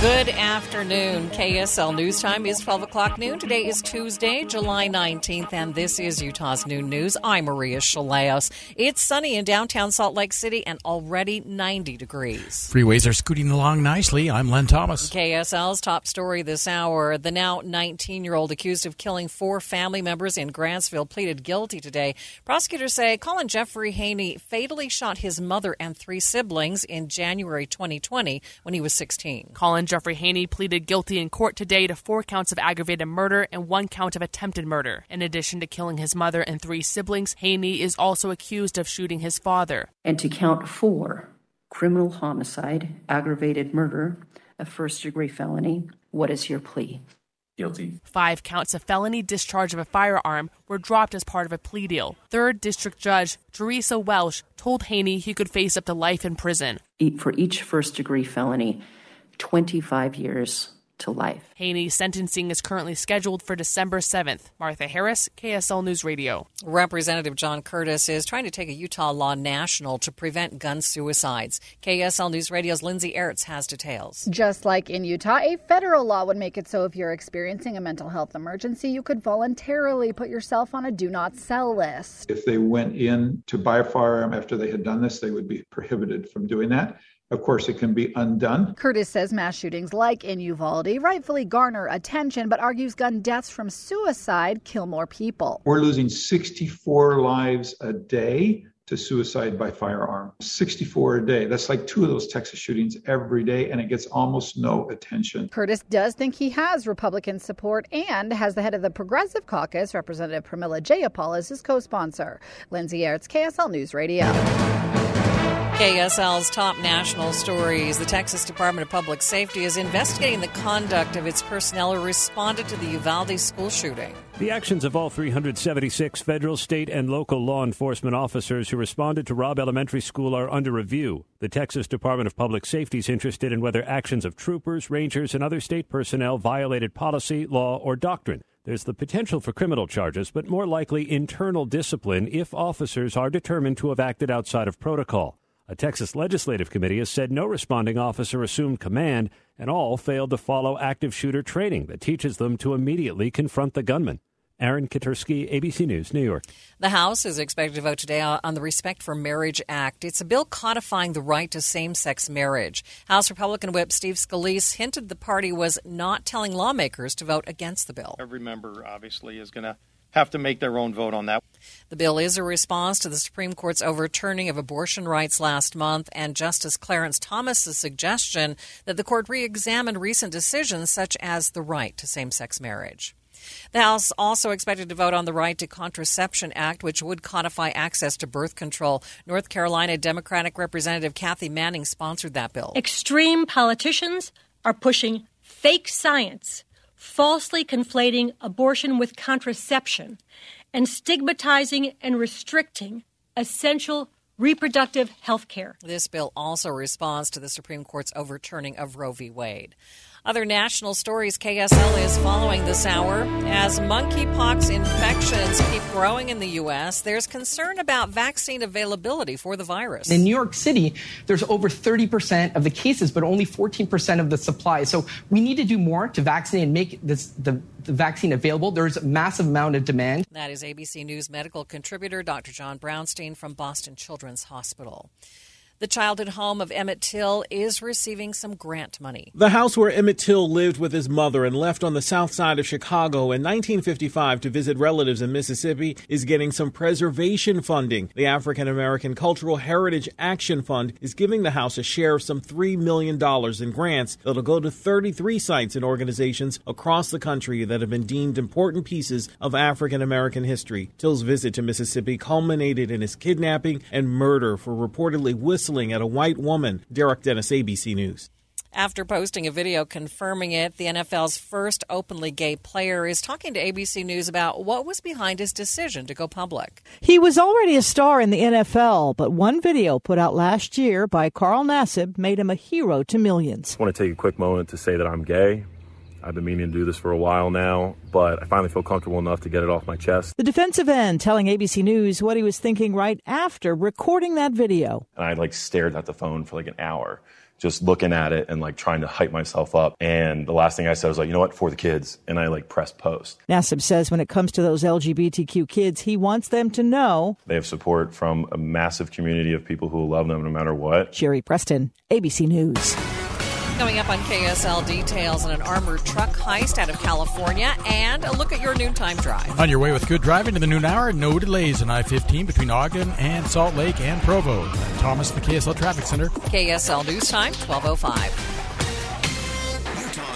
Good afternoon. KSL News Time is 12 o'clock noon. Today is Tuesday, July 19th, and this is Utah's Noon News. I'm Maria Shilaos. It's sunny in downtown Salt Lake City and already 90 degrees. Freeways are scooting along nicely. I'm Len Thomas. KSL's top story this hour. The now 19 year old accused of killing four family members in Grantsville pleaded guilty today. Prosecutors say Colin Jeffrey Haney fatally shot his mother and three siblings in January 2020 when he was 16. Colin Jeffrey Haney pleaded guilty in court today to four counts of aggravated murder and one count of attempted murder. In addition to killing his mother and three siblings, Haney is also accused of shooting his father. And to count four criminal homicide, aggravated murder, a first degree felony. What is your plea? Guilty. Five counts of felony discharge of a firearm were dropped as part of a plea deal. Third District Judge Teresa Welsh told Haney he could face up to life in prison. For each first degree felony, 25 years to life. Haney's sentencing is currently scheduled for December 7th. Martha Harris, KSL News Radio. Representative John Curtis is trying to take a Utah law national to prevent gun suicides. KSL News Radio's Lindsay Aerts has details. Just like in Utah, a federal law would make it so if you're experiencing a mental health emergency, you could voluntarily put yourself on a do not sell list. If they went in to buy a firearm after they had done this, they would be prohibited from doing that. Of course, it can be undone. Curtis says mass shootings like in Uvalde rightfully garner attention, but argues gun deaths from suicide kill more people. We're losing 64 lives a day to suicide by firearm. 64 a day. That's like two of those Texas shootings every day, and it gets almost no attention. Curtis does think he has Republican support and has the head of the Progressive Caucus, Representative Pramila Jayapal, as his co sponsor. Lindsay Aerts, KSL News Radio. KSL's top national stories. The Texas Department of Public Safety is investigating the conduct of its personnel who responded to the Uvalde school shooting. The actions of all 376 federal, state, and local law enforcement officers who responded to Robb Elementary School are under review. The Texas Department of Public Safety is interested in whether actions of troopers, rangers, and other state personnel violated policy, law, or doctrine. There's the potential for criminal charges, but more likely internal discipline if officers are determined to have acted outside of protocol. A Texas legislative committee has said no responding officer assumed command, and all failed to follow active shooter training that teaches them to immediately confront the gunman. Aaron Katersky, ABC News, New York. The House is expected to vote today on the Respect for Marriage Act. It's a bill codifying the right to same sex marriage. House Republican Whip Steve Scalise hinted the party was not telling lawmakers to vote against the bill. Every member, obviously, is going to have to make their own vote on that. The bill is a response to the Supreme Court's overturning of abortion rights last month and Justice Clarence Thomas's suggestion that the court re-examine recent decisions such as the right to same-sex marriage. The House also expected to vote on the Right to Contraception Act, which would codify access to birth control. North Carolina Democratic Representative Kathy Manning sponsored that bill. Extreme politicians are pushing fake science falsely conflating abortion with contraception, and stigmatizing and restricting essential reproductive health care. This bill also responds to the Supreme Court's overturning of Roe v. Wade. Other national stories KSL is following this hour. As monkeypox infections keep growing in the U.S., there's concern about vaccine availability for the virus. In New York City, there's over 30% of the cases, but only 14% of the supply. So we need to do more to vaccinate and make this, the, the vaccine available. There's a massive amount of demand. That is ABC News medical contributor Dr. John Brownstein from Boston Children's Hospital. The childhood home of Emmett Till is receiving some grant money. The house where Emmett Till lived with his mother and left on the south side of Chicago in 1955 to visit relatives in Mississippi is getting some preservation funding. The African American Cultural Heritage Action Fund is giving the house a share of some $3 million in grants that'll go to 33 sites and organizations across the country that have been deemed important pieces of African American history. Till's visit to Mississippi culminated in his kidnapping and murder for reportedly whistling whistling at a white woman. Derek Dennis, ABC News. After posting a video confirming it, the NFL's first openly gay player is talking to ABC News about what was behind his decision to go public. He was already a star in the NFL, but one video put out last year by Carl Nassib made him a hero to millions. I want to take a quick moment to say that I'm gay. I've been meaning to do this for a while now, but I finally feel comfortable enough to get it off my chest. The defensive end telling ABC News what he was thinking right after recording that video. And I like stared at the phone for like an hour, just looking at it and like trying to hype myself up. And the last thing I said was like, you know what, for the kids. And I like pressed post. Nassib says when it comes to those LGBTQ kids, he wants them to know They have support from a massive community of people who love them no matter what. Jerry Preston, ABC News. Coming up on KSL details on an armored truck heist out of California and a look at your noontime drive. On your way with good driving to the noon hour, no delays on I 15 between Ogden and Salt Lake and Provo. I'm Thomas, the KSL Traffic Center. KSL News Time, 1205.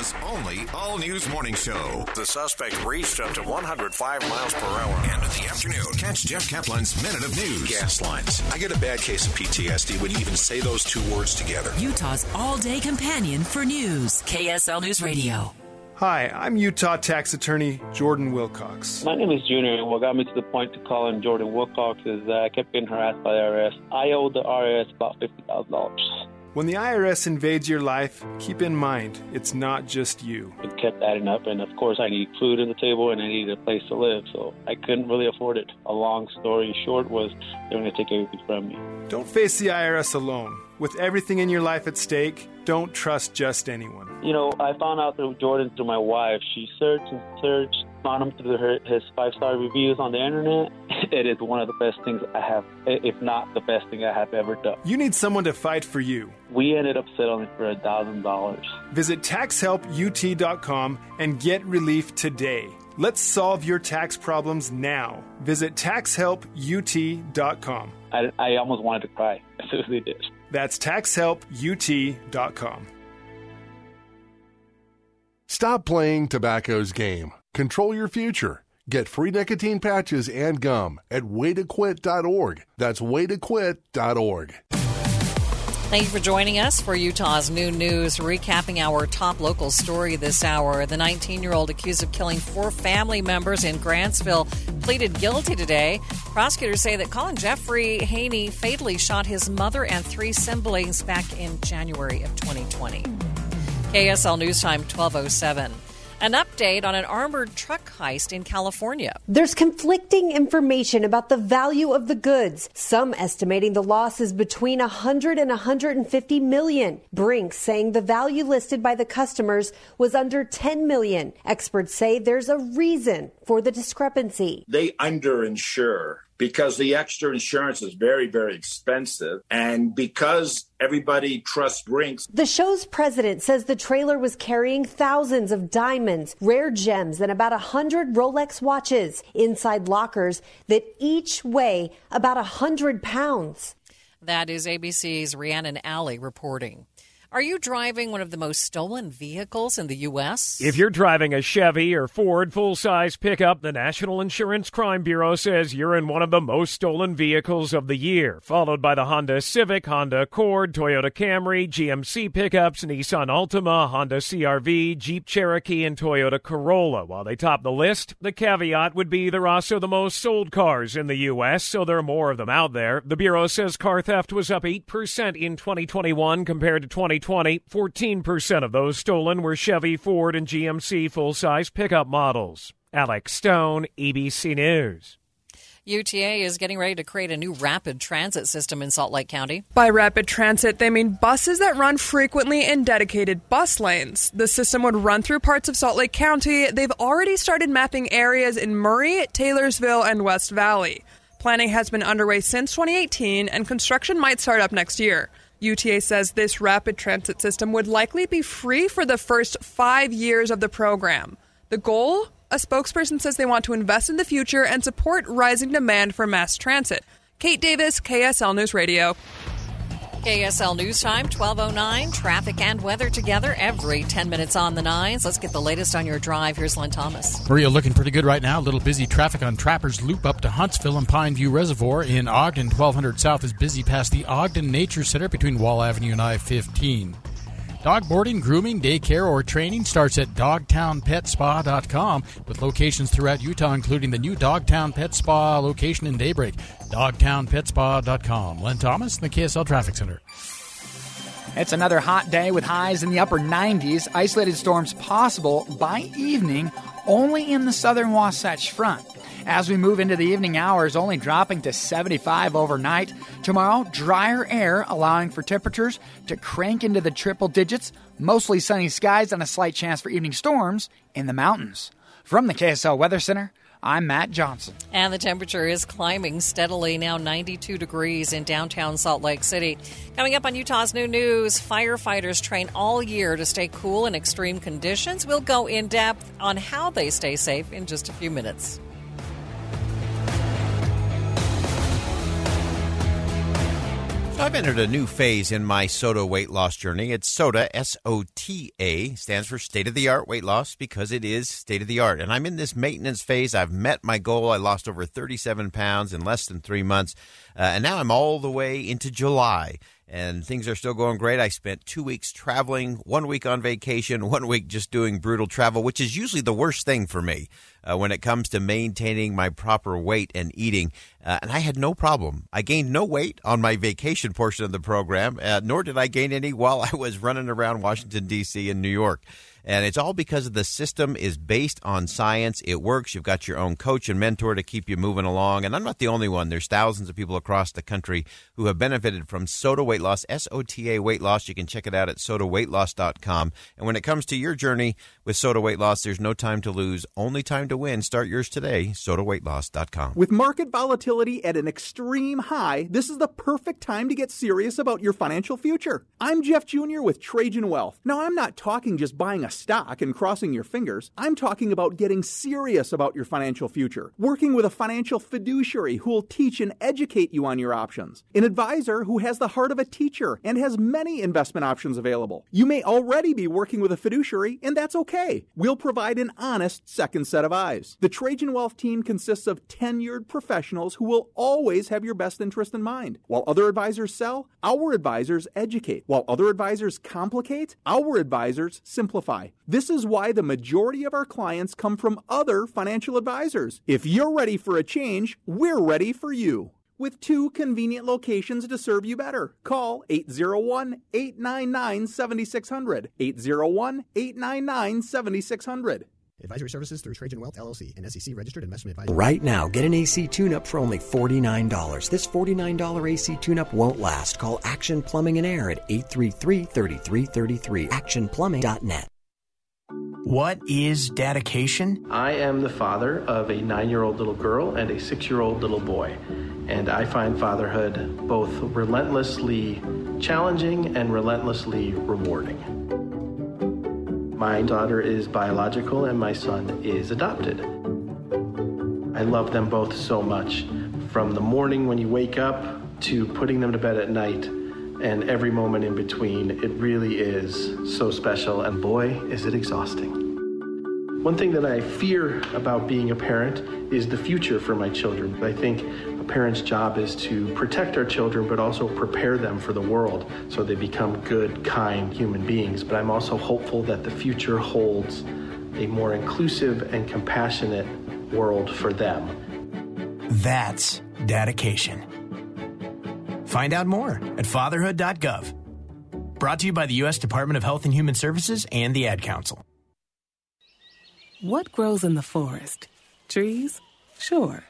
Utah's only all news morning show. The suspect reached up to 105 miles per hour. And in the afternoon, catch Jeff Kaplan's Minute of News. Gas lines. I get a bad case of PTSD when you even say those two words together. Utah's all day companion for news. KSL News Radio. Hi, I'm Utah tax attorney Jordan Wilcox. My name is Junior, and what got me to the point to calling Jordan Wilcox is that I kept getting harassed by the IRS. I owe the IRS about $50,000. When the IRS invades your life, keep in mind it's not just you. It kept adding up, and of course, I need food on the table and I needed a place to live, so I couldn't really afford it. A long story short was they were going to take everything from me. Don't face the IRS alone. With everything in your life at stake, don't trust just anyone. You know, I found out through Jordan through my wife. She searched and searched, found him through her, his five star reviews on the internet. It is one of the best things I have, if not the best thing I have ever done. You need someone to fight for you. We ended up settling for a thousand dollars. Visit taxhelput.com and get relief today. Let's solve your tax problems now. Visit taxhelput.com. I, I almost wanted to cry. I seriously did. That's taxhelput.com. Stop playing tobacco's game. Control your future. Get free nicotine patches and gum at waytoquit.org. That's waytoquit.org. Thank you for joining us for Utah's Noon News, recapping our top local story this hour. The 19 year old accused of killing four family members in Grantsville pleaded guilty today. Prosecutors say that Colin Jeffrey Haney fatally shot his mother and three siblings back in January of 2020. KSL News Time 1207. An update on an armored truck heist in California. There's conflicting information about the value of the goods. Some estimating the loss is between 100 and 150 million. Brinks saying the value listed by the customers was under 10 million. Experts say there's a reason for the discrepancy. They underinsure because the extra insurance is very, very expensive. And because everybody trusts Brinks. The show's president says the trailer was carrying thousands of diamonds, rare gems, and about a hundred Rolex watches inside lockers that each weigh about a hundred pounds. That is ABC's Rhiannon Ally reporting. Are you driving one of the most stolen vehicles in the U.S.? If you're driving a Chevy or Ford full size pickup, the National Insurance Crime Bureau says you're in one of the most stolen vehicles of the year, followed by the Honda Civic, Honda Accord, Toyota Camry, GMC pickups, Nissan Altima, Honda CRV, Jeep Cherokee, and Toyota Corolla. While they top the list, the caveat would be they're also the most sold cars in the U.S., so there are more of them out there. The Bureau says car theft was up 8% in 2021 compared to 2020. 14% of those stolen were Chevy, Ford, and GMC full size pickup models. Alex Stone, ABC News. UTA is getting ready to create a new rapid transit system in Salt Lake County. By rapid transit, they mean buses that run frequently in dedicated bus lanes. The system would run through parts of Salt Lake County. They've already started mapping areas in Murray, Taylorsville, and West Valley. Planning has been underway since 2018, and construction might start up next year. UTA says this rapid transit system would likely be free for the first five years of the program. The goal? A spokesperson says they want to invest in the future and support rising demand for mass transit. Kate Davis, KSL News Radio. KSL News Time, 1209. Traffic and weather together every 10 minutes on the nines. Let's get the latest on your drive. Here's Len Thomas. Maria looking pretty good right now. A little busy traffic on Trappers Loop up to Huntsville and Pineview Reservoir. In Ogden, 1200 South is busy past the Ogden Nature Center between Wall Avenue and I 15. Dog boarding, grooming, daycare, or training starts at dogtownpetspa.com with locations throughout Utah, including the new Dogtown Pet Spa location in Daybreak. Dogtownpetspa.com. Len Thomas, the KSL Traffic Center. It's another hot day with highs in the upper 90s. Isolated storms possible by evening only in the southern Wasatch Front. As we move into the evening hours, only dropping to 75 overnight. Tomorrow, drier air, allowing for temperatures to crank into the triple digits. Mostly sunny skies and a slight chance for evening storms in the mountains. From the KSL Weather Center, I'm Matt Johnson. And the temperature is climbing steadily, now 92 degrees in downtown Salt Lake City. Coming up on Utah's Noon News, firefighters train all year to stay cool in extreme conditions. We'll go in depth on how they stay safe in just a few minutes. I've entered a new phase in my soda weight loss journey. It's soda, S O T A, stands for state of the art weight loss because it is state of the art. And I'm in this maintenance phase. I've met my goal. I lost over 37 pounds in less than three months. Uh, and now I'm all the way into July and things are still going great. I spent two weeks traveling, one week on vacation, one week just doing brutal travel, which is usually the worst thing for me uh, when it comes to maintaining my proper weight and eating. Uh, and I had no problem. I gained no weight on my vacation portion of the program, uh, nor did I gain any while I was running around Washington, D.C. and New York. And it's all because the system is based on science. It works. You've got your own coach and mentor to keep you moving along. And I'm not the only one. There's thousands of people across the country who have benefited from SOTA weight loss, S O T A weight loss. You can check it out at sotaweightloss.com. And when it comes to your journey with SOTA weight loss, there's no time to lose, only time to win. Start yours today, sotaweightloss.com. With market volatility at an extreme high, this is the perfect time to get serious about your financial future. I'm Jeff Jr. with Trajan Wealth. Now, I'm not talking just buying a stock and crossing your fingers. I'm talking about getting serious about your financial future, working with a financial fiduciary who will teach and educate you on your options, an advisor who has the heart of a teacher and has many investment options available. You may already be working with a fiduciary, and that's okay. We'll provide an honest second set of eyes. The Trajan Wealth team consists of tenured professionals who will always have your best interest in mind. While other advisors sell, our advisors educate. While other advisors complicate, our advisors simplify. This is why the majority of our clients come from other financial advisors. If you're ready for a change, we're ready for you. With two convenient locations to serve you better. Call 801 899 7600. 801 899 7600. Advisory services through Trajan Wealth LLC, an SEC registered investment advisor. Right now, get an AC tune up for only $49. This $49 AC tune up won't last. Call Action Plumbing and Air at 833 3333. ActionPlumbing.net. What is dedication? I am the father of a nine year old little girl and a six year old little boy, and I find fatherhood both relentlessly challenging and relentlessly rewarding. My daughter is biological and my son is adopted. I love them both so much. From the morning when you wake up to putting them to bed at night and every moment in between, it really is so special, and boy, is it exhausting. One thing that I fear about being a parent is the future for my children. I think a parent's job is to protect our children, but also prepare them for the world so they become good, kind human beings. But I'm also hopeful that the future holds a more inclusive and compassionate world for them. That's dedication. Find out more at fatherhood.gov. Brought to you by the U.S. Department of Health and Human Services and the Ad Council. What grows in the forest? Trees? Sure.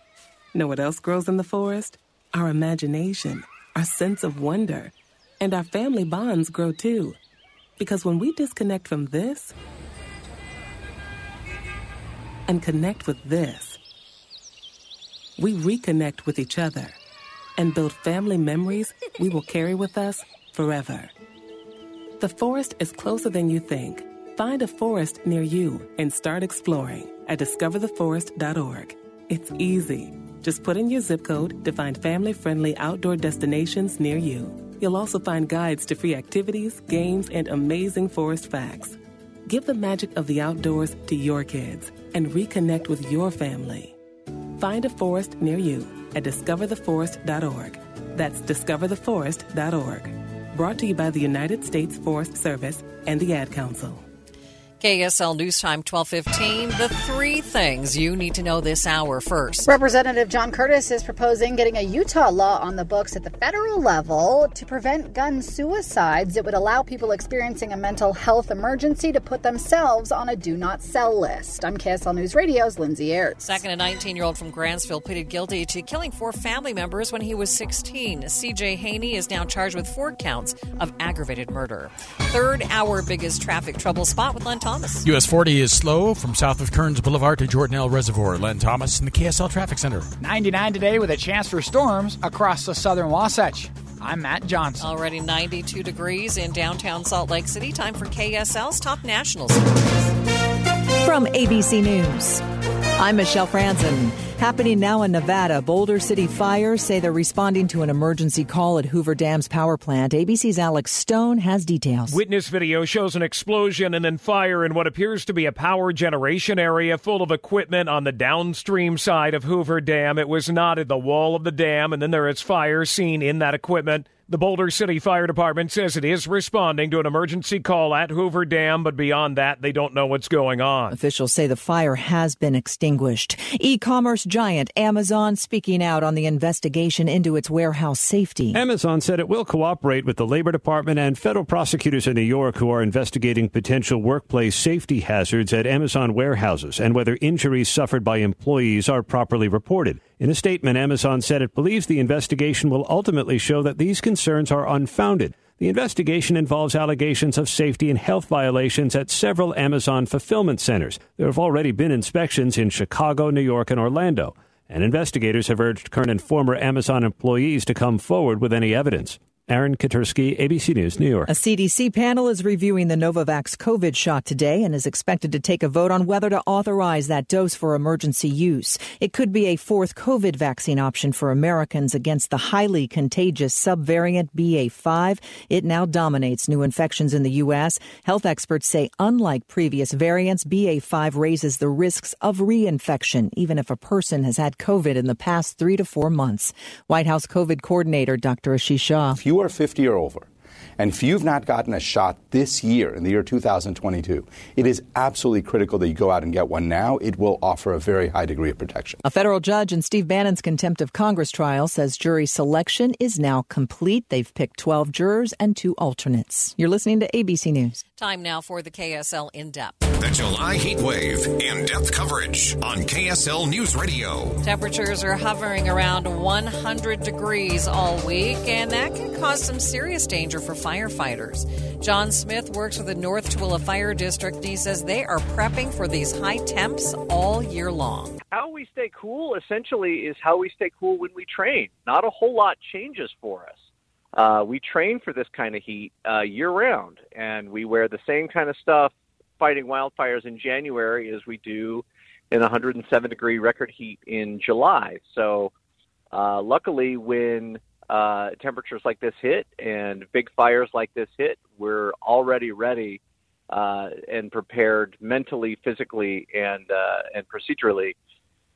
Know what else grows in the forest? Our imagination, our sense of wonder, and our family bonds grow too. Because when we disconnect from this and connect with this, we reconnect with each other and build family memories we will carry with us forever. The forest is closer than you think. Find a forest near you and start exploring at discovertheforest.org. It's easy. Just put in your zip code to find family friendly outdoor destinations near you. You'll also find guides to free activities, games, and amazing forest facts. Give the magic of the outdoors to your kids and reconnect with your family. Find a forest near you at discovertheforest.org. That's discovertheforest.org. brought to you by the United States Forest Service and the Ad Council. KSL News Time 1215. The three things you need to know this hour first. Representative John Curtis is proposing getting a Utah law on the books at the federal level to prevent gun suicides. It would allow people experiencing a mental health emergency to put themselves on a do not sell list. I'm KSL News Radio's Lindsay Aerts. Second, a 19 year old from Grantsville pleaded guilty to killing four family members when he was 16. CJ Haney is now charged with four counts of aggravated murder. Third, our biggest traffic trouble spot with Len Thomas. US 40 is slow from south of Kearns Boulevard to Jordanelle Reservoir. Len Thomas in the KSL Traffic Center. 99 today with a chance for storms across the southern Wasatch. I'm Matt Johnson. Already 92 degrees in downtown Salt Lake City. Time for KSL's top national Stories. From ABC News, I'm Michelle Franzen. Happening now in Nevada, Boulder City Fire say they're responding to an emergency call at Hoover Dam's power plant. ABC's Alex Stone has details. Witness video shows an explosion and then fire in what appears to be a power generation area full of equipment on the downstream side of Hoover Dam. It was not at the wall of the dam, and then there is fire seen in that equipment. The Boulder City Fire Department says it is responding to an emergency call at Hoover Dam, but beyond that, they don't know what's going on. Officials say the fire has been extinguished. E commerce giant Amazon speaking out on the investigation into its warehouse safety. Amazon said it will cooperate with the Labor Department and federal prosecutors in New York who are investigating potential workplace safety hazards at Amazon warehouses and whether injuries suffered by employees are properly reported. In a statement, Amazon said it believes the investigation will ultimately show that these concerns are unfounded. The investigation involves allegations of safety and health violations at several Amazon fulfillment centers. There have already been inspections in Chicago, New York, and Orlando, and investigators have urged current and former Amazon employees to come forward with any evidence. Aaron Katersky, ABC News, New York. A CDC panel is reviewing the Novavax COVID shot today and is expected to take a vote on whether to authorize that dose for emergency use. It could be a fourth COVID vaccine option for Americans against the highly contagious subvariant BA5. It now dominates new infections in the U.S. Health experts say, unlike previous variants, BA5 raises the risks of reinfection, even if a person has had COVID in the past three to four months. White House COVID coordinator Dr. Ashish Jha. Are 50 or over, and if you've not gotten a shot this year, in the year 2022, it is absolutely critical that you go out and get one now. It will offer a very high degree of protection. A federal judge in Steve Bannon's contempt of Congress trial says jury selection is now complete. They've picked 12 jurors and two alternates. You're listening to ABC News. Time now for the KSL in depth. The July heat wave in depth coverage on KSL News Radio. Temperatures are hovering around 100 degrees all week, and that can cause some serious danger for firefighters. John Smith works with the North Tooele Fire District, and he says they are prepping for these high temps all year long. How we stay cool essentially is how we stay cool when we train. Not a whole lot changes for us. Uh, we train for this kind of heat uh, year round, and we wear the same kind of stuff fighting wildfires in January as we do in 107 degree record heat in July. So, uh, luckily, when uh, temperatures like this hit and big fires like this hit, we're already ready uh, and prepared mentally, physically, and uh, and procedurally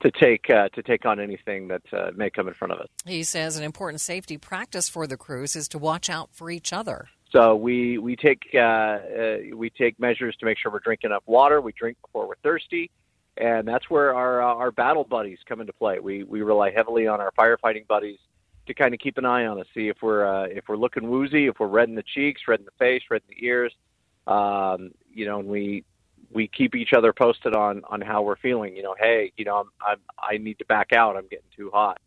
to take uh, to take on anything that uh, may come in front of us. He says an important safety practice for the crews is to watch out for each other. So we we take uh, uh, we take measures to make sure we're drinking enough water. We drink before we're thirsty, and that's where our uh, our battle buddies come into play. We we rely heavily on our firefighting buddies to kind of keep an eye on us, see if we're uh, if we're looking woozy, if we're red in the cheeks, red in the face, red in the ears. Um, you know, and we we keep each other posted on on how we're feeling. You know, hey, you know, I'm, I'm I need to back out. I'm getting too hot.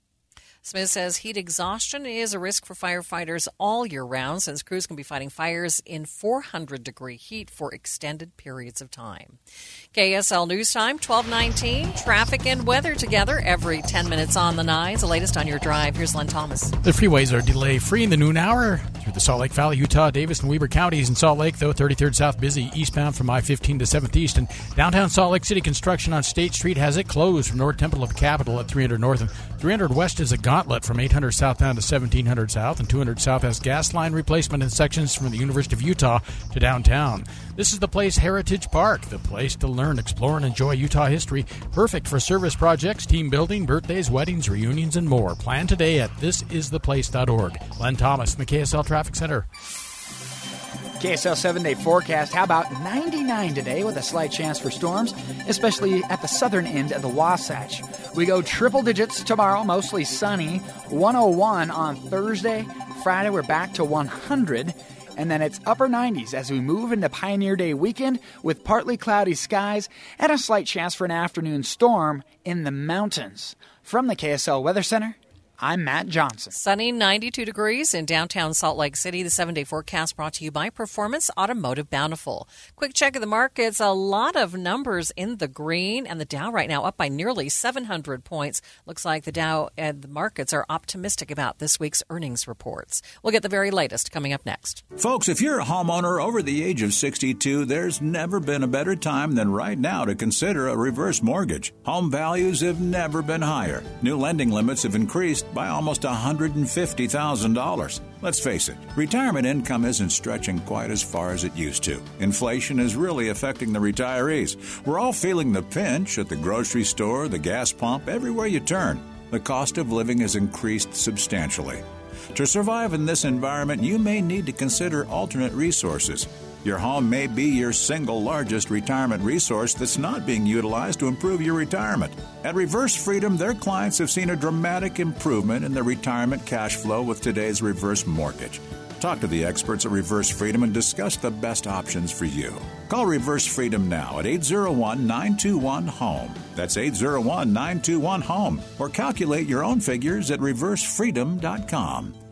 Smith says heat exhaustion is a risk for firefighters all year round since crews can be fighting fires in 400 degree heat for extended periods of time. KSL News Time 1219, traffic and weather together every 10 minutes on the nines. The latest on your drive. Here's Len Thomas. The freeways are delay free in the noon hour through the Salt Lake Valley, Utah, Davis, and Weber counties. In Salt Lake, though, 33rd South busy eastbound from I 15 to 7th East. And downtown Salt Lake City construction on State Street has it closed from North Temple of Capitol at 300 North and 300 West is a gauntlet from 800 southbound to 1700 south, and 200 south has gas line replacement in sections from the University of Utah to downtown. This is the place Heritage Park, the place to learn, explore, and enjoy Utah history. Perfect for service projects, team building, birthdays, weddings, reunions, and more. Plan today at thisistheplace.org. Len Thomas the KSL Traffic Center. KSL 7 day forecast. How about 99 today with a slight chance for storms, especially at the southern end of the Wasatch? We go triple digits tomorrow, mostly sunny. 101 on Thursday. Friday, we're back to 100 and then it's upper 90s as we move into Pioneer Day weekend with partly cloudy skies and a slight chance for an afternoon storm in the mountains. From the KSL Weather Center, I'm Matt Johnson. Sunny 92 degrees in downtown Salt Lake City. The seven day forecast brought to you by Performance Automotive Bountiful. Quick check of the markets. A lot of numbers in the green, and the Dow right now up by nearly 700 points. Looks like the Dow and the markets are optimistic about this week's earnings reports. We'll get the very latest coming up next. Folks, if you're a homeowner over the age of 62, there's never been a better time than right now to consider a reverse mortgage. Home values have never been higher. New lending limits have increased by almost $150,000. Let's face it, retirement income isn't stretching quite as far as it used to. Inflation is really affecting the retirees. We're all feeling the pinch at the grocery store, the gas pump, everywhere you turn. The cost of living has increased substantially. To survive in this environment, you may need to consider alternate resources. Your home may be your single largest retirement resource that's not being utilized to improve your retirement. At Reverse Freedom, their clients have seen a dramatic improvement in their retirement cash flow with today's reverse mortgage. Talk to the experts at Reverse Freedom and discuss the best options for you. Call Reverse Freedom now at 801 921 HOME. That's 801 921 HOME. Or calculate your own figures at reversefreedom.com.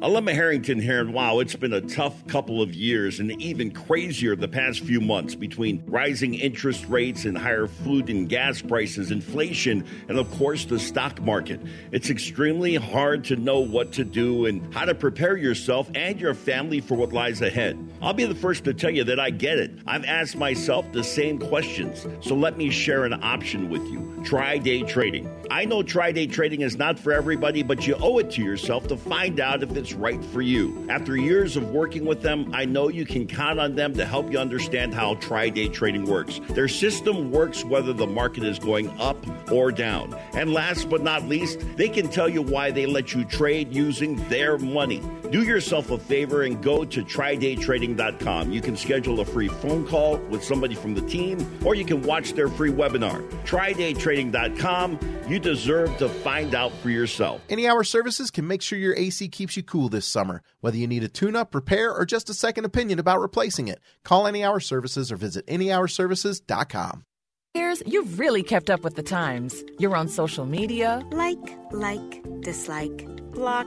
Alema Harrington here, and wow, it's been a tough couple of years and even crazier the past few months between rising interest rates and higher food and gas prices, inflation, and of course the stock market. It's extremely hard to know what to do and how to prepare yourself and your family for what lies ahead. I'll be the first to tell you that I get it. I've asked myself the same questions, so let me share an option with you. Try day trading. I know try day trading is not for everybody, but you owe it to yourself to find out if it's right for you. After years of working with them, I know you can count on them to help you understand how try day trading works. Their system works whether the market is going up or down. And last but not least, they can tell you why they let you trade using their money. Do yourself a favor and go to trydaytrading.com. You can schedule a free phone call with somebody from the team, or you can watch their free webinar. Trydaytrading.com. You deserve to find out for yourself. Any Hour Services can make sure your AC keeps you cool this summer. Whether you need a tune up, repair, or just a second opinion about replacing it, call Any Hour Services or visit anyhourservices.com. Years, you've really kept up with the times. You're on social media. Like, like, dislike, block.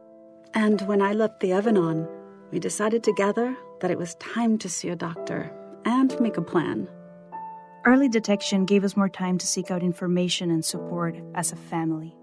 And when I left the oven on, we decided together that it was time to see a doctor and make a plan. Early detection gave us more time to seek out information and support as a family.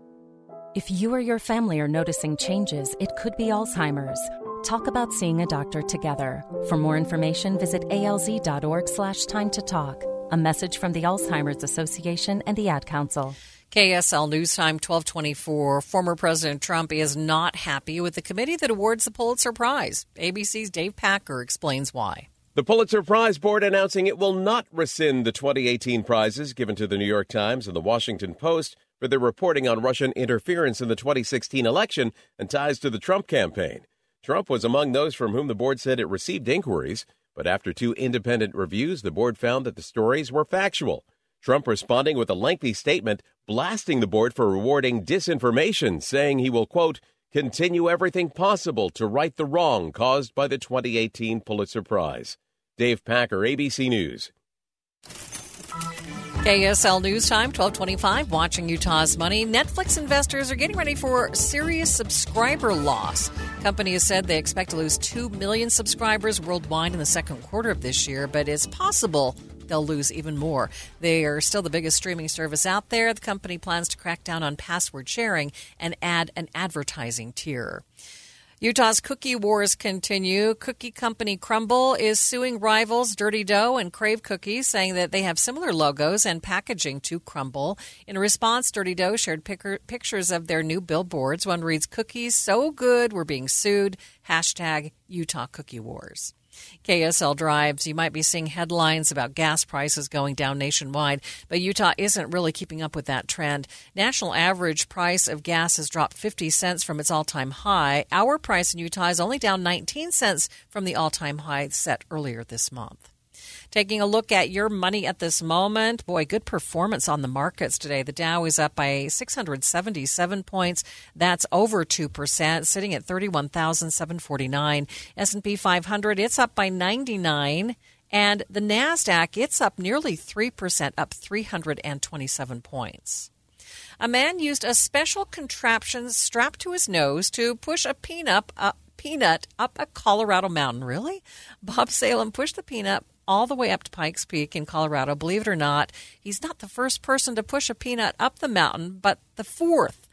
If you or your family are noticing changes, it could be Alzheimer's. Talk about seeing a doctor together. For more information, visit alz.org slash time to talk. A message from the Alzheimer's Association and the Ad Council. KSL News Time 1224. Former President Trump is not happy with the committee that awards the Pulitzer Prize. ABC's Dave Packer explains why. The Pulitzer Prize Board announcing it will not rescind the 2018 prizes given to the New York Times and the Washington Post for their reporting on Russian interference in the 2016 election and ties to the Trump campaign. Trump was among those from whom the board said it received inquiries, but after two independent reviews, the board found that the stories were factual. Trump responding with a lengthy statement blasting the board for rewarding disinformation, saying he will, quote, continue everything possible to right the wrong caused by the 2018 Pulitzer Prize. Dave Packer, ABC News. KSL News Time, 1225, watching Utah's money. Netflix investors are getting ready for serious subscriber loss. Company has said they expect to lose 2 million subscribers worldwide in the second quarter of this year, but it's possible they'll lose even more. They are still the biggest streaming service out there. The company plans to crack down on password sharing and add an advertising tier. Utah's cookie wars continue. Cookie company Crumbl is suing rivals Dirty Dough and Crave Cookies, saying that they have similar logos and packaging to Crumbl. In response, Dirty Dough shared pic- pictures of their new billboards. One reads, Cookies so good, we're being sued. Hashtag Utah Cookie Wars. KSL drives, you might be seeing headlines about gas prices going down nationwide, but Utah isn't really keeping up with that trend. National average price of gas has dropped 50 cents from its all time high. Our price in Utah is only down 19 cents from the all time high set earlier this month. Taking a look at your money at this moment, boy, good performance on the markets today. The Dow is up by 677 points. That's over 2%, sitting at 31,749. S&P 500, it's up by 99. And the NASDAQ, it's up nearly 3%, up 327 points. A man used a special contraption strapped to his nose to push a peanut up, peanut up a Colorado mountain. Really? Bob Salem pushed the peanut all the way up to Pikes Peak in Colorado. Believe it or not, he's not the first person to push a peanut up the mountain, but the fourth.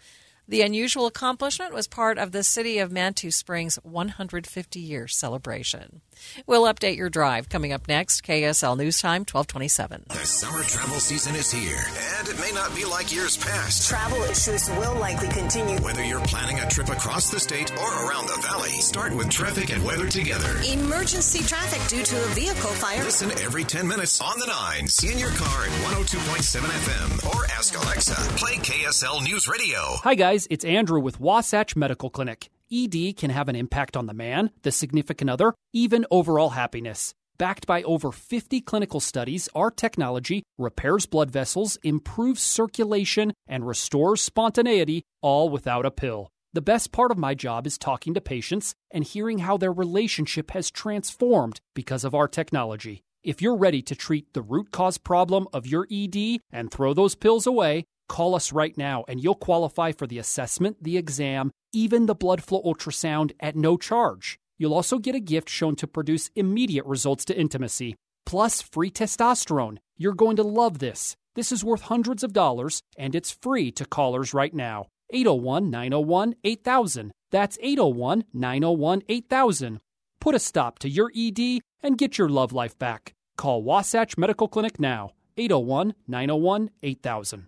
The unusual accomplishment was part of the City of Manitou Springs 150 year celebration. We'll update your drive coming up next. KSL News Time, 1227. The summer travel season is here, and it may not be like years past. Travel issues will likely continue. Whether you're planning a trip across the state or around the valley, start with traffic and weather together. Emergency traffic due to a vehicle fire. Listen every 10 minutes on the nines, in your car at 102.7 FM, or ask Alexa. Play KSL News Radio. Hi, guys. It's Andrew with Wasatch Medical Clinic. ED can have an impact on the man, the significant other, even overall happiness. Backed by over 50 clinical studies, our technology repairs blood vessels, improves circulation, and restores spontaneity, all without a pill. The best part of my job is talking to patients and hearing how their relationship has transformed because of our technology. If you're ready to treat the root cause problem of your ED and throw those pills away, call us right now and you'll qualify for the assessment, the exam, even the blood flow ultrasound at no charge. You'll also get a gift shown to produce immediate results to intimacy, plus free testosterone. You're going to love this. This is worth hundreds of dollars, and it's free to callers right now. 801 901 8000. That's 801 901 8000. Put a stop to your ED and get your love life back. Call Wasatch Medical Clinic now. 801 901 8000.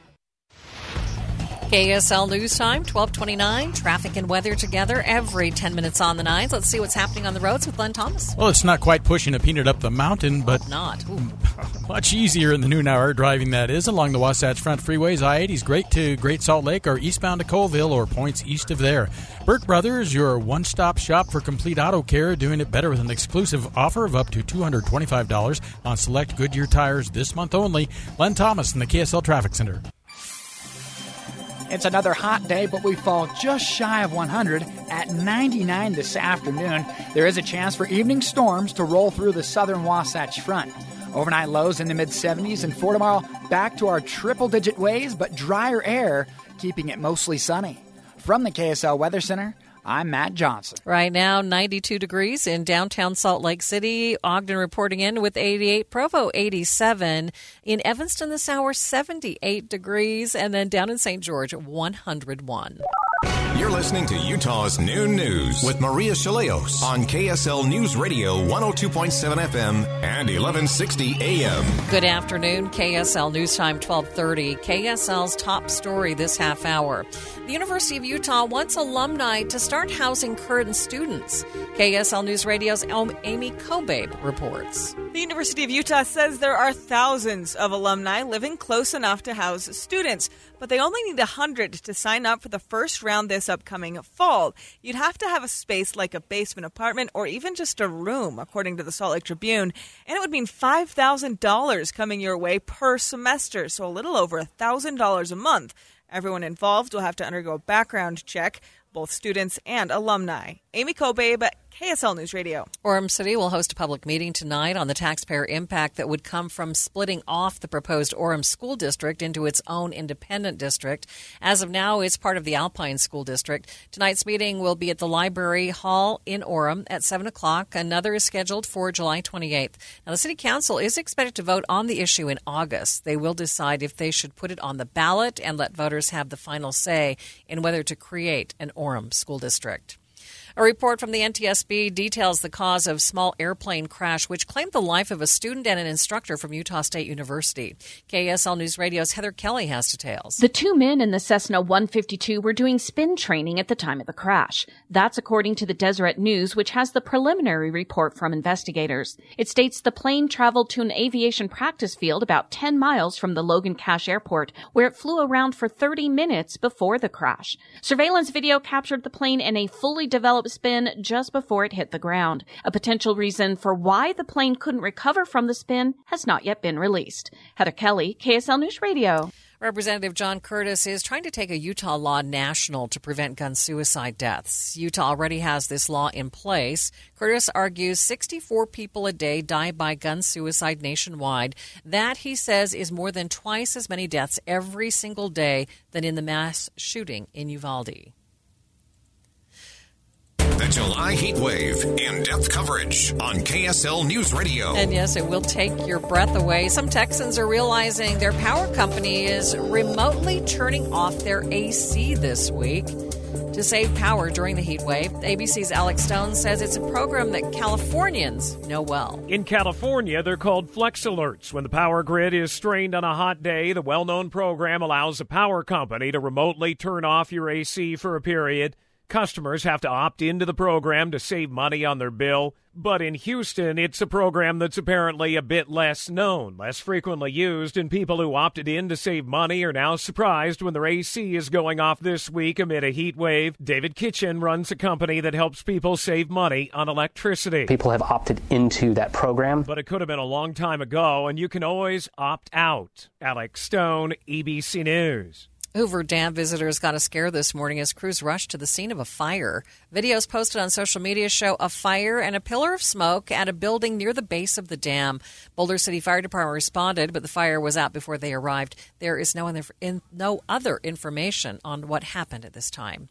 KSL News Time, 1229. Traffic and weather together every 10 minutes on the nines. Let's see what's happening on the roads with Len Thomas. Well, it's not quite pushing a peanut up the mountain, but not. much easier in the noon hour driving that is along the Wasatch Front freeways. I 80 is great to Great Salt Lake or eastbound to Coalville or points east of there. Burt Brothers, your one stop shop for complete auto care, doing it better with an exclusive offer of up to $225 on select Goodyear tires this month only. Len Thomas in the KSL Traffic Center. It's another hot day, but we fall just shy of 100 at 99 this afternoon. There is a chance for evening storms to roll through the southern Wasatch Front. Overnight lows in the mid 70s, and for tomorrow, back to our triple digit ways, but drier air, keeping it mostly sunny. From the KSL Weather Center, I'm Matt Johnson. Right now, 92 degrees in downtown Salt Lake City. Ogden reporting in with 88. Provo, 87. In Evanston this hour, 78 degrees. And then down in St. George, 101. You're listening to Utah's Noon News with Maria Shilaos on KSL News Radio 102.7 FM and 1160 AM. Good afternoon, KSL News Time 1230. KSL's top story this half hour. The University of Utah wants alumni to start housing current students. KSL News Radio's Amy Kobabe reports. The University of Utah says there are thousands of alumni living close enough to house students, but they only need 100 to sign up for the first round this upcoming fall. You'd have to have a space like a basement apartment or even just a room, according to the Salt Lake Tribune, and it would mean $5,000 coming your way per semester, so a little over $1,000 a month. Everyone involved will have to undergo a background check, both students and alumni. Amy Kobabe, KSL News Radio. Orem City will host a public meeting tonight on the taxpayer impact that would come from splitting off the proposed Orem School District into its own independent district. As of now, it's part of the Alpine School District. Tonight's meeting will be at the Library Hall in Orem at 7 o'clock. Another is scheduled for July 28th. Now, the City Council is expected to vote on the issue in August. They will decide if they should put it on the ballot and let voters have the final say in whether to create an Orem School District. A report from the NTSB details the cause of small airplane crash which claimed the life of a student and an instructor from Utah State University. KSL News Radio's Heather Kelly has details. The two men in the Cessna 152 were doing spin training at the time of the crash. That's according to the Deseret News, which has the preliminary report from investigators. It states the plane traveled to an aviation practice field about 10 miles from the Logan Cache Airport, where it flew around for 30 minutes before the crash. Surveillance video captured the plane in a fully developed spin just before it hit the ground. A potential reason for why the plane couldn't recover from the spin has not yet been released. Heather Kelly, KSL News Radio. Representative John Curtis is trying to take a Utah law national to prevent gun suicide deaths. Utah already has this law in place. Curtis argues 64 people a day die by gun suicide nationwide. That, he says, is more than twice as many deaths every single day than in the mass shooting in Uvalde. The July heat wave in depth coverage on KSL News Radio. And yes, it will take your breath away. Some Texans are realizing their power company is remotely turning off their AC this week to save power during the heat wave. ABC's Alex Stone says it's a program that Californians know well. In California, they're called Flex Alerts. When the power grid is strained on a hot day, the well known program allows a power company to remotely turn off your AC for a period. Customers have to opt into the program to save money on their bill. But in Houston, it's a program that's apparently a bit less known, less frequently used, and people who opted in to save money are now surprised when their AC is going off this week amid a heat wave. David Kitchen runs a company that helps people save money on electricity. People have opted into that program. But it could have been a long time ago, and you can always opt out. Alex Stone, ABC News. Hoover Dam visitors got a scare this morning as crews rushed to the scene of a fire. Videos posted on social media show a fire and a pillar of smoke at a building near the base of the dam. Boulder City Fire Department responded, but the fire was out before they arrived. There is no other, no other information on what happened at this time.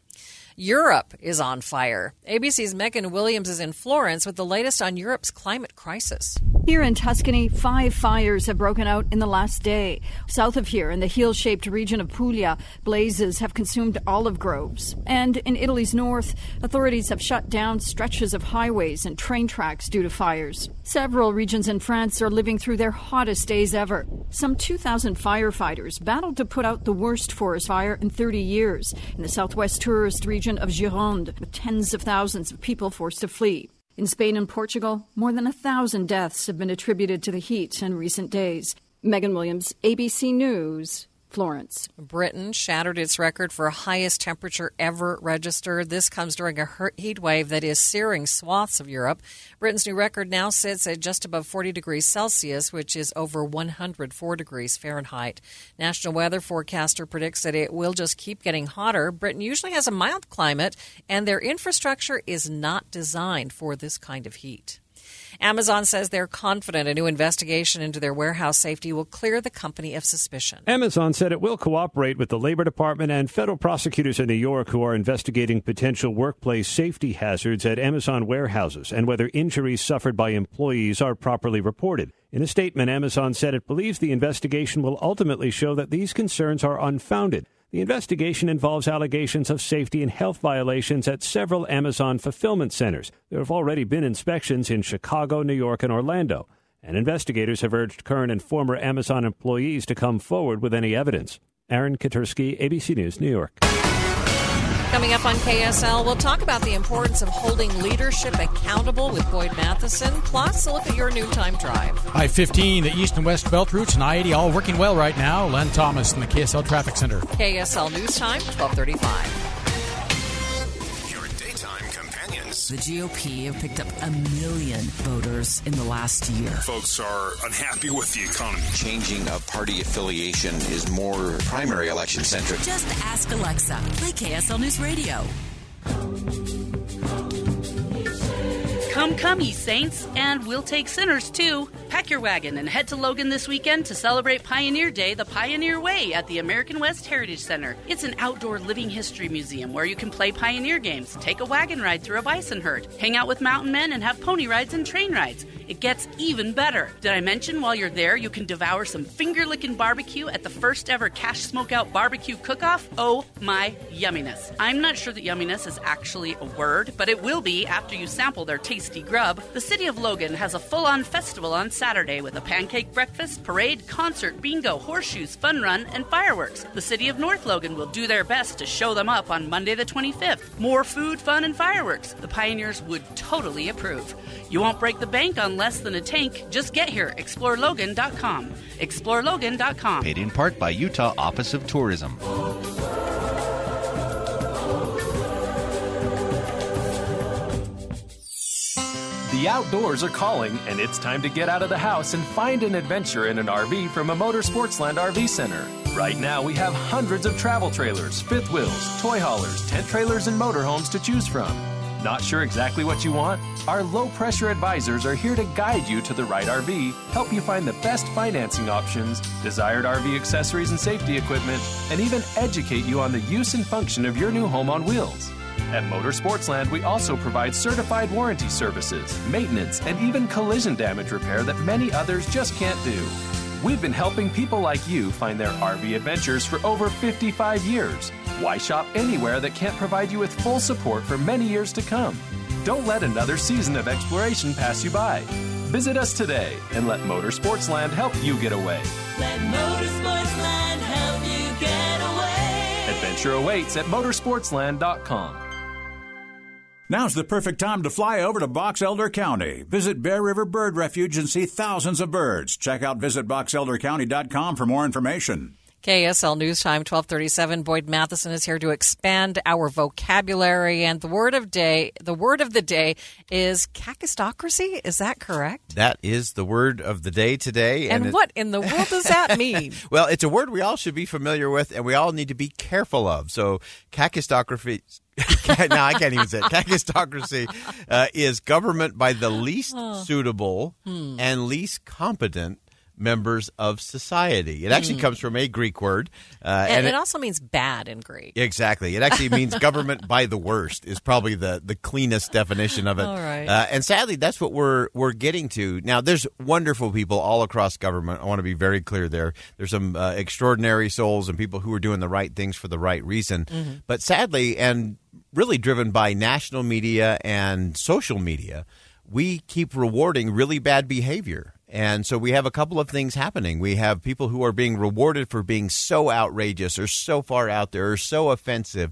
Europe is on fire. ABC's Megan Williams is in Florence with the latest on Europe's climate crisis. Here in Tuscany, five fires have broken out in the last day. South of here, in the heel shaped region of Puglia, blazes have consumed olive groves. And in Italy's north, authorities have shut down stretches of highways and train tracks due to fires. Several regions in France are living through their hottest days ever. Some 2,000 firefighters battled to put out the worst forest fire in 30 years in the southwest tourist region of Gironde, with tens of thousands of people forced to flee. In Spain and Portugal, more than a thousand deaths have been attributed to the heat in recent days. Megan Williams, ABC News, Florence. Britain shattered its record for highest temperature ever registered. This comes during a heat wave that is searing swaths of Europe. Britain's new record now sits at just above 40 degrees Celsius, which is over 104 degrees Fahrenheit. National weather forecaster predicts that it will just keep getting hotter. Britain usually has a mild climate, and their infrastructure is not designed for this kind of heat. Amazon says they're confident a new investigation into their warehouse safety will clear the company of suspicion. Amazon said it will cooperate with the Labor Department and federal prosecutors in New York who are investigating potential workplace safety hazards at Amazon warehouses and whether injuries suffered by employees are properly reported. In a statement, Amazon said it believes the investigation will ultimately show that these concerns are unfounded. The investigation involves allegations of safety and health violations at several Amazon fulfillment centers. There have already been inspections in Chicago, New York, and Orlando. And investigators have urged current and former Amazon employees to come forward with any evidence. Aaron Katersky, ABC News, New York. Coming up on KSL, we'll talk about the importance of holding leadership accountable with Boyd Matheson. Plus, a look at your noontime drive. I 15, the east and west belt routes, and I 80 all working well right now. Len Thomas in the KSL Traffic Center. KSL News Time, 1235. The GOP have picked up a million voters in the last year. Folks are unhappy with the economy. Changing of party affiliation is more primary election centric. Just ask Alexa. Play KSL News Radio. Come, come, ye saints, and we'll take sinners too. Pack your wagon and head to Logan this weekend to celebrate Pioneer Day the Pioneer Way at the American West Heritage Center. It's an outdoor living history museum where you can play pioneer games, take a wagon ride through a bison herd, hang out with mountain men, and have pony rides and train rides. It gets even better. Did I mention while you're there you can devour some finger licking barbecue at the first ever Cache Smokeout Barbecue Cook Off? Oh my yumminess. I'm not sure that yumminess is actually a word, but it will be after you sample their tasty grub. The city of Logan has a full on festival on Saturday with a pancake breakfast, parade, concert, bingo, horseshoes, fun run, and fireworks. The city of North Logan will do their best to show them up on Monday the 25th. More food, fun, and fireworks. The Pioneers would totally approve. You won't break the bank on less than a tank. Just get here. ExploreLogan.com. ExploreLogan.com. Paid in part by Utah Office of Tourism. The outdoors are calling, and it's time to get out of the house and find an adventure in an RV from a Motorsportsland RV Center. Right now, we have hundreds of travel trailers, fifth wheels, toy haulers, tent trailers, and motorhomes to choose from. Not sure exactly what you want? Our low pressure advisors are here to guide you to the right RV, help you find the best financing options, desired RV accessories and safety equipment, and even educate you on the use and function of your new home on wheels. At Motorsportsland, we also provide certified warranty services, maintenance, and even collision damage repair that many others just can't do. We've been helping people like you find their RV adventures for over 55 years. Why shop anywhere that can't provide you with full support for many years to come? Don't let another season of exploration pass you by. Visit us today and let Motorsportsland help you get away. Let Motorsportsland help you get away. Adventure awaits at motorsportsland.com. Now's the perfect time to fly over to Box Elder County. Visit Bear River Bird Refuge and see thousands of birds. Check out visitboxeldercounty.com for more information. KSL News Time 1237 Boyd Matheson is here to expand our vocabulary and the word of day the word of the day is kakistocracy is that correct That is the word of the day today. and, it- what in the world does that mean well, it's a word we all should be familiar with and we all need to be careful of. So, kakistocracy. Now I can't even say it. Kakistocracy uh, is government by the least suitable Hmm. and least competent members of society. It actually Hmm. comes from a Greek word, uh, and, and it also means bad in Greek Exactly. It actually means government by the worst is probably the, the cleanest definition of it. All right. Uh, and sadly, that's what we're we're getting to now. There's wonderful people all across government. I want to be very clear there. There's some uh, extraordinary souls and people who are doing the right things for the right reason. Mhm. But sadly, and really driven by national media and social media, we keep rewarding really bad behavior. And so we have a couple of things happening. We have people who are being rewarded for being so outrageous or so far out there or so offensive,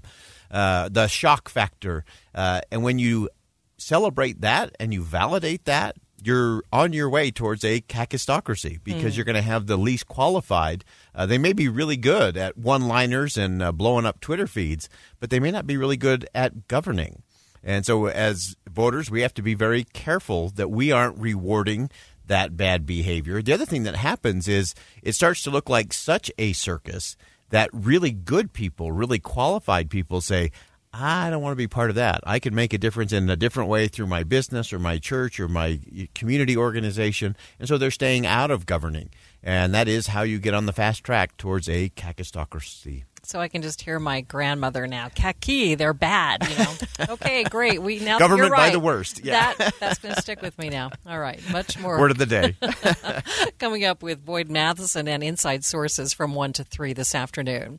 uh, the shock factor. Uh, and when you celebrate that and you validate that, you're on your way towards a kakistocracy because Mm. you're going to have the least qualified. Uh, they may be really good at one liners and uh, blowing up Twitter feeds, but they may not be really good at governing. And so, as voters, we have to be very careful that we aren't rewarding that bad behavior. The other thing that happens is it starts to look like such a circus that really good people, really qualified people say, I don't want to be part of that. I could make a difference in a different way through my business or my church or my community organization. And so they're staying out of governing. And that is how you get on the fast track towards a kakistocracy. So I can just hear my grandmother now. Kaki, they're bad. You know. okay, great. We now government right. by the worst. Yeah, that, that's going to stick with me now. All right, much more. Word of the day. Coming up with Boyd Matheson and inside sources from one to three this afternoon.